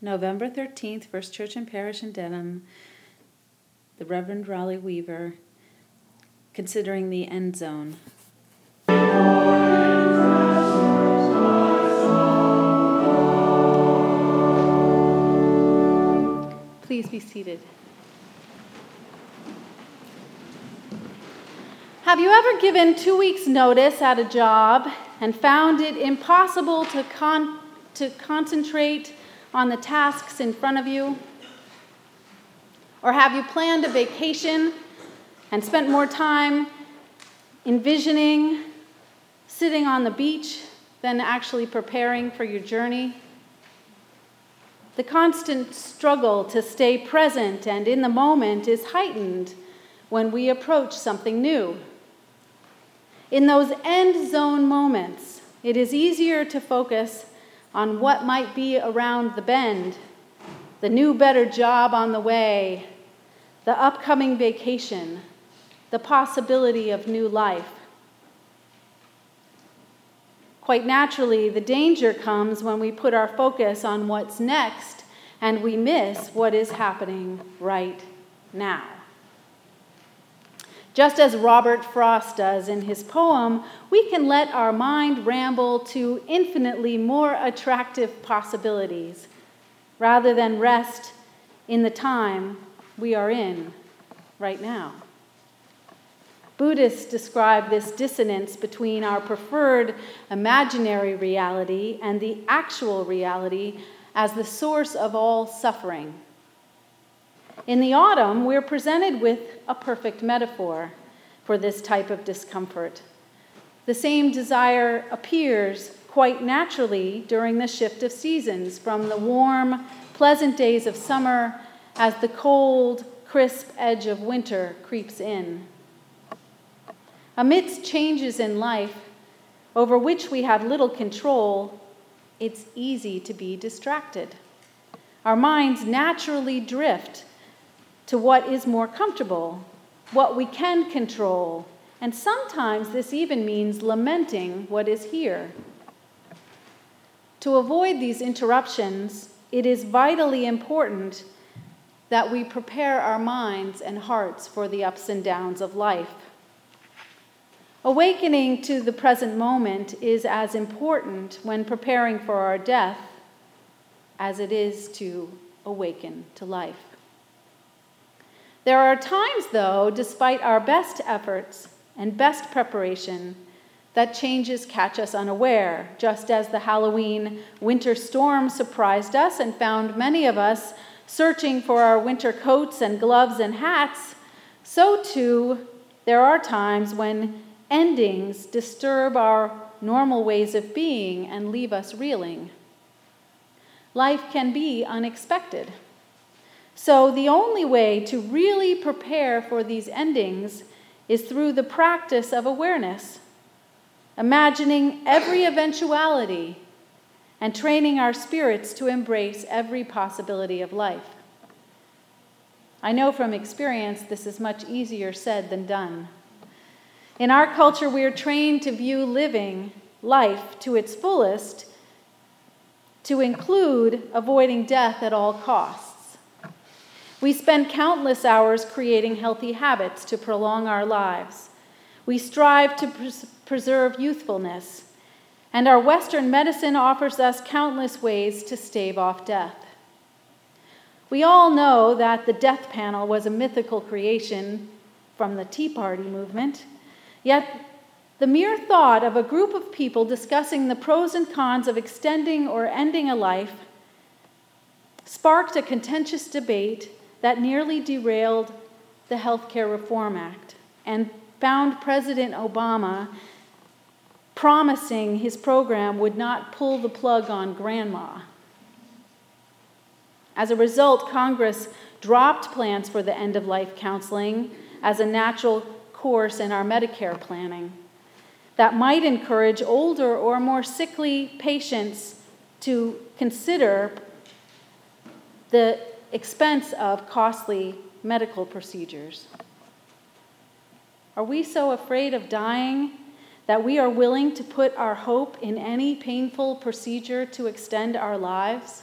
November 13th, First Church and Parish in Dedham, the Reverend Rali Weaver, considering the end zone. Please be seated. Have you ever given two weeks' notice at a job and found it impossible to, con- to concentrate on the tasks in front of you? Or have you planned a vacation and spent more time envisioning sitting on the beach than actually preparing for your journey? The constant struggle to stay present and in the moment is heightened when we approach something new. In those end zone moments, it is easier to focus on what might be around the bend, the new, better job on the way, the upcoming vacation, the possibility of new life. Quite naturally, the danger comes when we put our focus on what's next and we miss what is happening right now. Just as Robert Frost does in his poem, we can let our mind ramble to infinitely more attractive possibilities rather than rest in the time we are in right now. Buddhists describe this dissonance between our preferred imaginary reality and the actual reality as the source of all suffering. In the autumn, we're presented with a perfect metaphor for this type of discomfort. The same desire appears quite naturally during the shift of seasons from the warm, pleasant days of summer as the cold, crisp edge of winter creeps in. Amidst changes in life over which we have little control, it's easy to be distracted. Our minds naturally drift to what is more comfortable, what we can control, and sometimes this even means lamenting what is here. To avoid these interruptions, it is vitally important that we prepare our minds and hearts for the ups and downs of life. Awakening to the present moment is as important when preparing for our death as it is to awaken to life. There are times, though, despite our best efforts and best preparation, that changes catch us unaware, just as the Halloween winter storm surprised us and found many of us searching for our winter coats and gloves and hats. So, too, there are times when endings disturb our normal ways of being and leave us reeling. Life can be unexpected. So, the only way to really prepare for these endings is through the practice of awareness, imagining every eventuality and training our spirits to embrace every possibility of life. I know from experience this is much easier said than done. In our culture, we are trained to view living life to its fullest to include avoiding death at all costs. We spend countless hours creating healthy habits to prolong our lives. We strive to pres- preserve youthfulness, and our Western medicine offers us countless ways to stave off death. We all know that the death panel was a mythical creation from the Tea Party movement, yet the mere thought of a group of people discussing the pros and cons of extending or ending a life sparked a contentious debate that nearly derailed the Health Care Reform Act and found President Obama promising his program would not pull the plug on grandma. As a result, Congress dropped plans for the end of life counseling as a natural course in our Medicare planning that might encourage older or more sickly patients to consider the expense of costly medical procedures? Are we so afraid of dying that we are willing to put our hope in any painful procedure to extend our lives?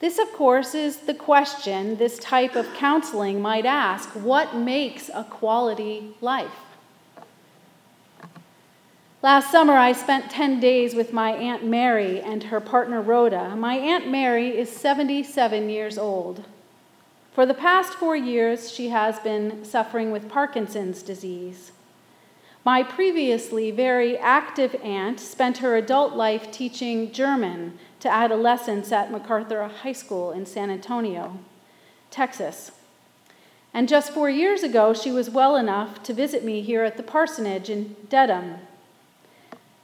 This, of course, is the question this type of counseling might ask what makes a quality life? Last summer, I spent 10 days with my Aunt Mary and her partner Rhoda. My Aunt Mary is 77 years old. For the past four years, she has been suffering with Parkinson's disease. My previously very active aunt spent her adult life teaching German to adolescents at MacArthur High School in San Antonio, Texas. And just four years ago, she was well enough to visit me here at the parsonage in Dedham.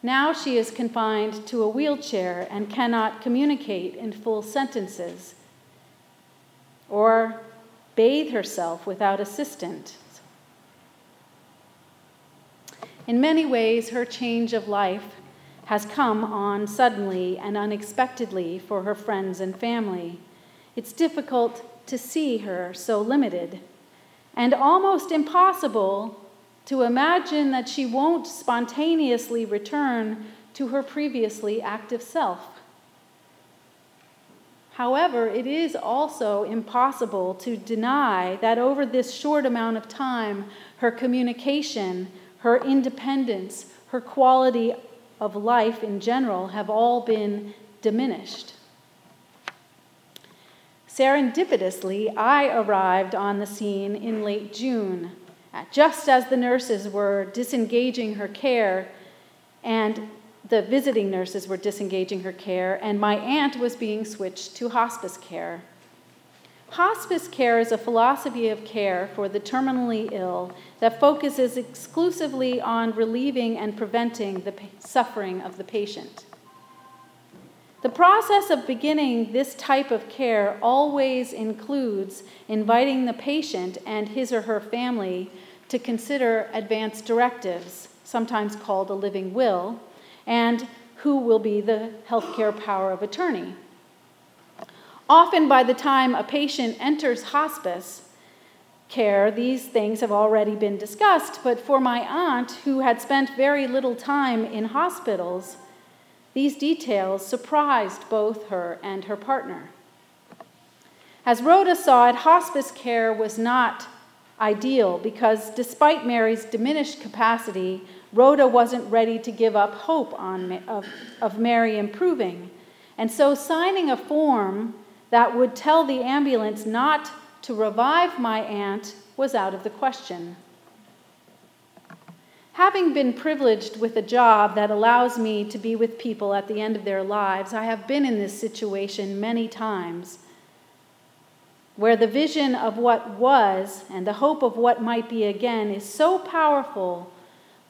Now she is confined to a wheelchair and cannot communicate in full sentences or bathe herself without assistance. In many ways, her change of life has come on suddenly and unexpectedly for her friends and family. It's difficult to see her so limited and almost impossible to imagine that she won't spontaneously return to her previously active self. However, it is also impossible to deny that over this short amount of time, her communication her independence, her quality of life in general have all been diminished. Serendipitously, I arrived on the scene in late June, just as the nurses were disengaging her care and the visiting nurses were disengaging her care, and my aunt was being switched to hospice care. Hospice care is a philosophy of care for the terminally ill that focuses exclusively on relieving and preventing the suffering of the patient. The process of beginning this type of care always includes inviting the patient and his or her family to consider advance directives, sometimes called a living will, and who will be the healthcare power of attorney. Often, by the time a patient enters hospice care, these things have already been discussed, but for my aunt, who had spent very little time in hospitals, these details surprised both her and her partner. As Rhoda saw it, hospice care was not ideal because despite Mary's diminished capacity, Rhoda wasn't ready to give up hope on, of, of Mary improving. And so signing a form that would tell the ambulance not to revive my aunt was out of the question. Having been privileged with a job that allows me to be with people at the end of their lives, I have been in this situation many times where the vision of what was and the hope of what might be again is so powerful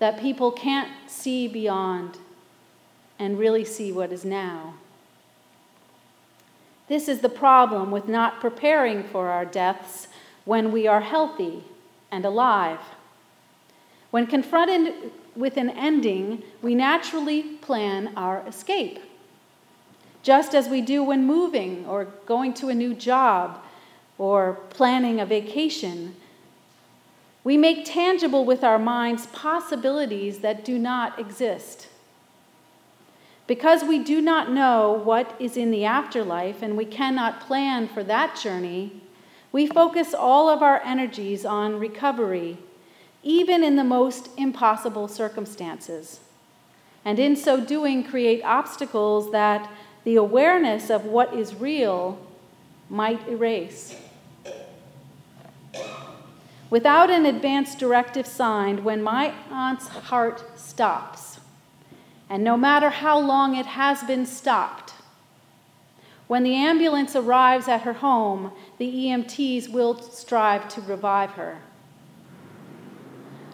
that people can't see beyond and really see what is now. This is the problem with not preparing for our deaths when we are healthy and alive. When confronted with an ending, we naturally plan our escape, just as we do when moving or going to a new job or planning a vacation. We make tangible with our minds possibilities that do not exist. Because we do not know what is in the afterlife and we cannot plan for that journey, we focus all of our energies on recovery, even in the most impossible circumstances. And in so doing, create obstacles that the awareness of what is real might erase. Without an advance directive signed, when my aunt's heart stops, and no matter how long it has been stopped. When the ambulance arrives at her home, the EMTs will strive to revive her.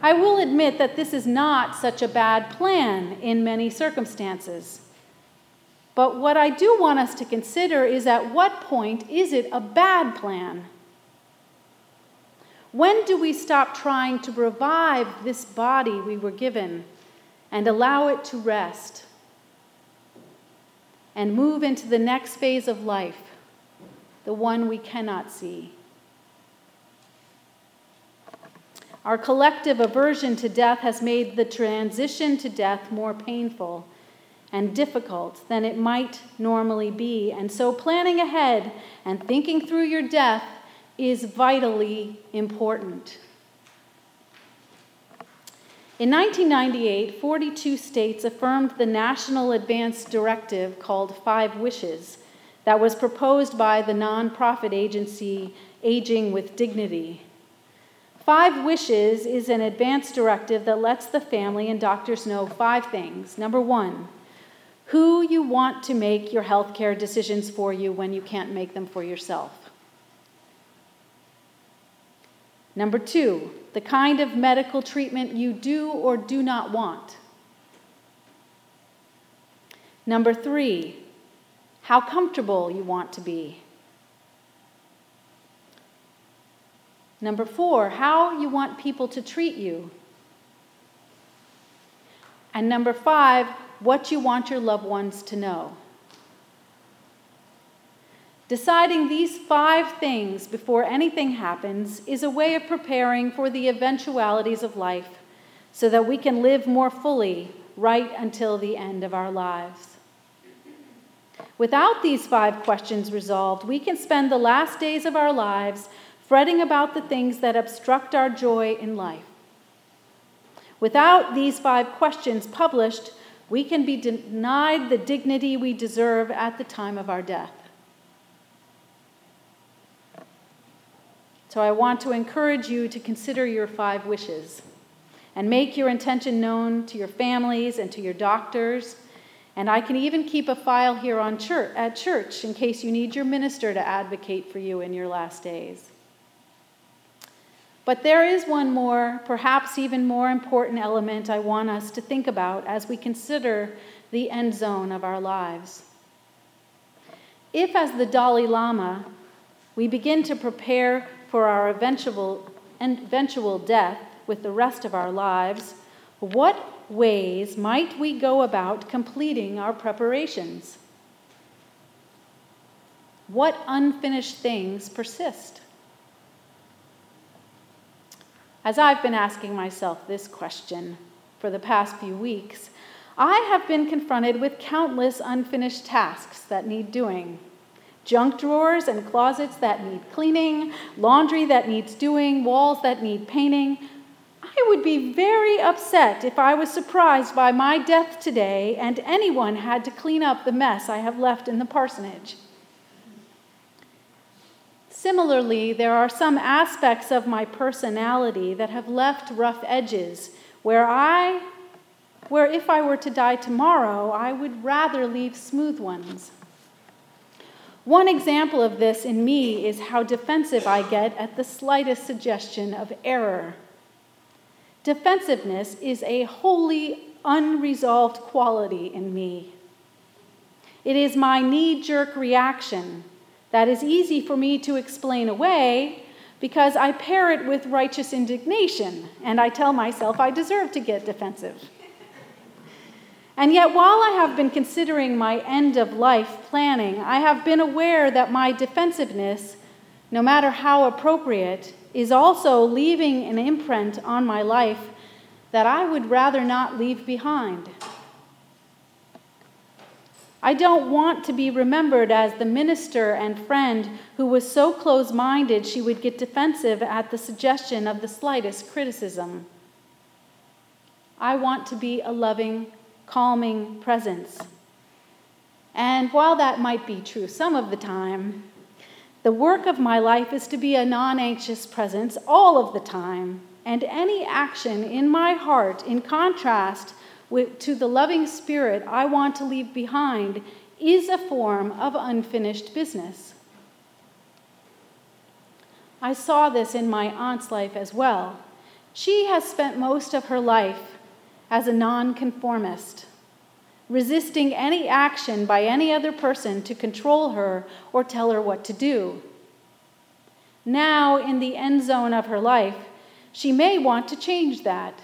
I will admit that this is not such a bad plan in many circumstances. But what I do want us to consider is at what point is it a bad plan? When do we stop trying to revive this body we were given? and allow it to rest and move into the next phase of life, the one we cannot see. Our collective aversion to death has made the transition to death more painful. and difficult than it might normally be. And so, planning ahead and thinking through your death is vitally important. In 1998, 42 states affirmed the national advance directive called Five Wishes that was proposed by the nonprofit agency Aging with Dignity. Five Wishes is an advance directive that lets the family and doctors know five things. Number one, who you want to make your healthcare decisions for you when you can't make them for yourself. Number two, the kind of medical treatment you do or do not want. Number three, how comfortable you want to be. Number four, how you want people to treat you. And number five, what you want your loved ones to know. Deciding these five things before anything happens is a way of preparing for the eventualities of life so that we can live more fully right until the end of our lives. Without these five questions resolved, we can spend the last days of our lives fretting about the things that obstruct our joy in life. Without these five questions published, we can be denied the dignity we deserve at the time of our death. So I want to encourage you to consider your five wishes and make your intention known to your families and to your doctors. And I can even keep a file here on church, at church in case you need your minister to advocate for you in your last days. But there is one more, perhaps even more important element I want us to think about as we consider the end zone of our lives. If, as the Dalai Lama, we begin to prepare for our eventual, eventual death with the rest of our lives, what ways might we go about completing our preparations? What unfinished things persist? As I've been asking myself this question for the past few weeks, I have been confronted with countless unfinished tasks that need doing junk drawers and closets that need cleaning, laundry that needs doing, walls that need painting. I would be very upset if I was surprised by my death today and anyone had to clean up the mess I have left in the parsonage. Similarly, there are some aspects of my personality that have left rough edges where I where if I were to die tomorrow, I would rather leave smooth ones. One example of this in me is how defensive I get at the slightest suggestion of error. Defensiveness is a wholly unresolved quality in me. It is my knee jerk reaction that is easy for me to explain away because I pair it with righteous indignation and I tell myself I deserve to get defensive. And yet, while I have been considering my end of life planning, I have been aware that my defensiveness, no matter how appropriate, is also leaving an imprint on my life that I would rather not leave behind. I don't want to be remembered as the minister and friend who was so close minded she would get defensive at the suggestion of the slightest criticism. I want to be a loving, calming presence. And while that might be true some of the time, the work of my life is to be a non anxious presence all of the time. And any action in my heart, in contrast to the loving spirit I want to leave behind, is a form of unfinished business. I saw this in my aunt's life as well. She has spent most of her life as a nonconformist, resisting any action by any other person to control her or tell her what to do. Now, in the end zone of her life, she may want to change that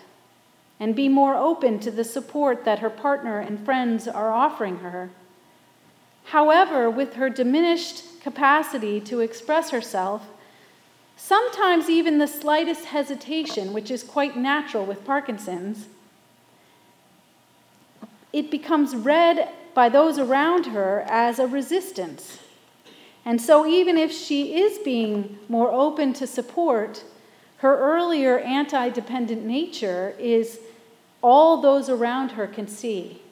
and be more open to the support that her partner and friends are offering her. However, with her diminished capacity to express herself, sometimes even the slightest hesitation, which is quite natural with Parkinson's, it becomes read by those around her as a resistance. And so, even if she is being more open to support, her earlier anti dependent nature is all those around her can see.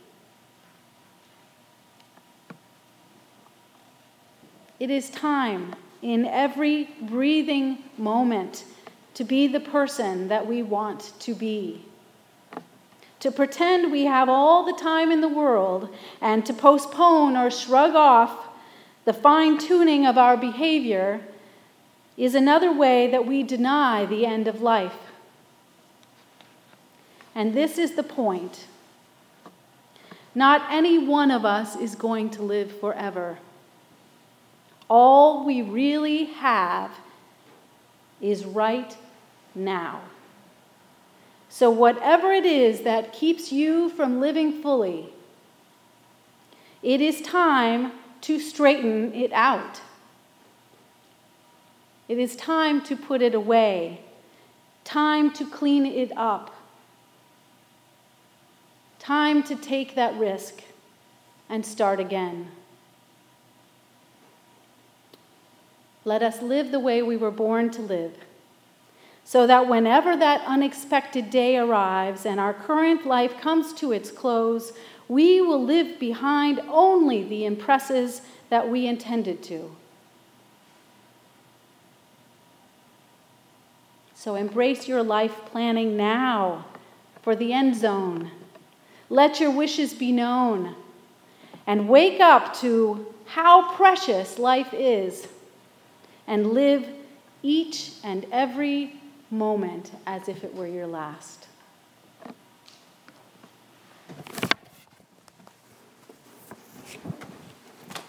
It is time in every breathing moment to be the person that we want to be. To pretend we have all the time in the world and to postpone or shrug off the fine tuning of our behavior is another way that we deny the end of life. And this is the point. Not any one of us is going to live forever. All we really have is right now. So, whatever it is that keeps you from living fully, it is time to straighten it out. It is time to put it away, time to clean it up, time to take that risk and start again. Let us live the way we were born to live, so that whenever that unexpected day arrives and our current life comes to its close, we will live behind only the impresses that we intended to. So embrace your life planning now for the end zone. Let your wishes be known. And wake up to how precious life is and live each and every moment as if it were your last.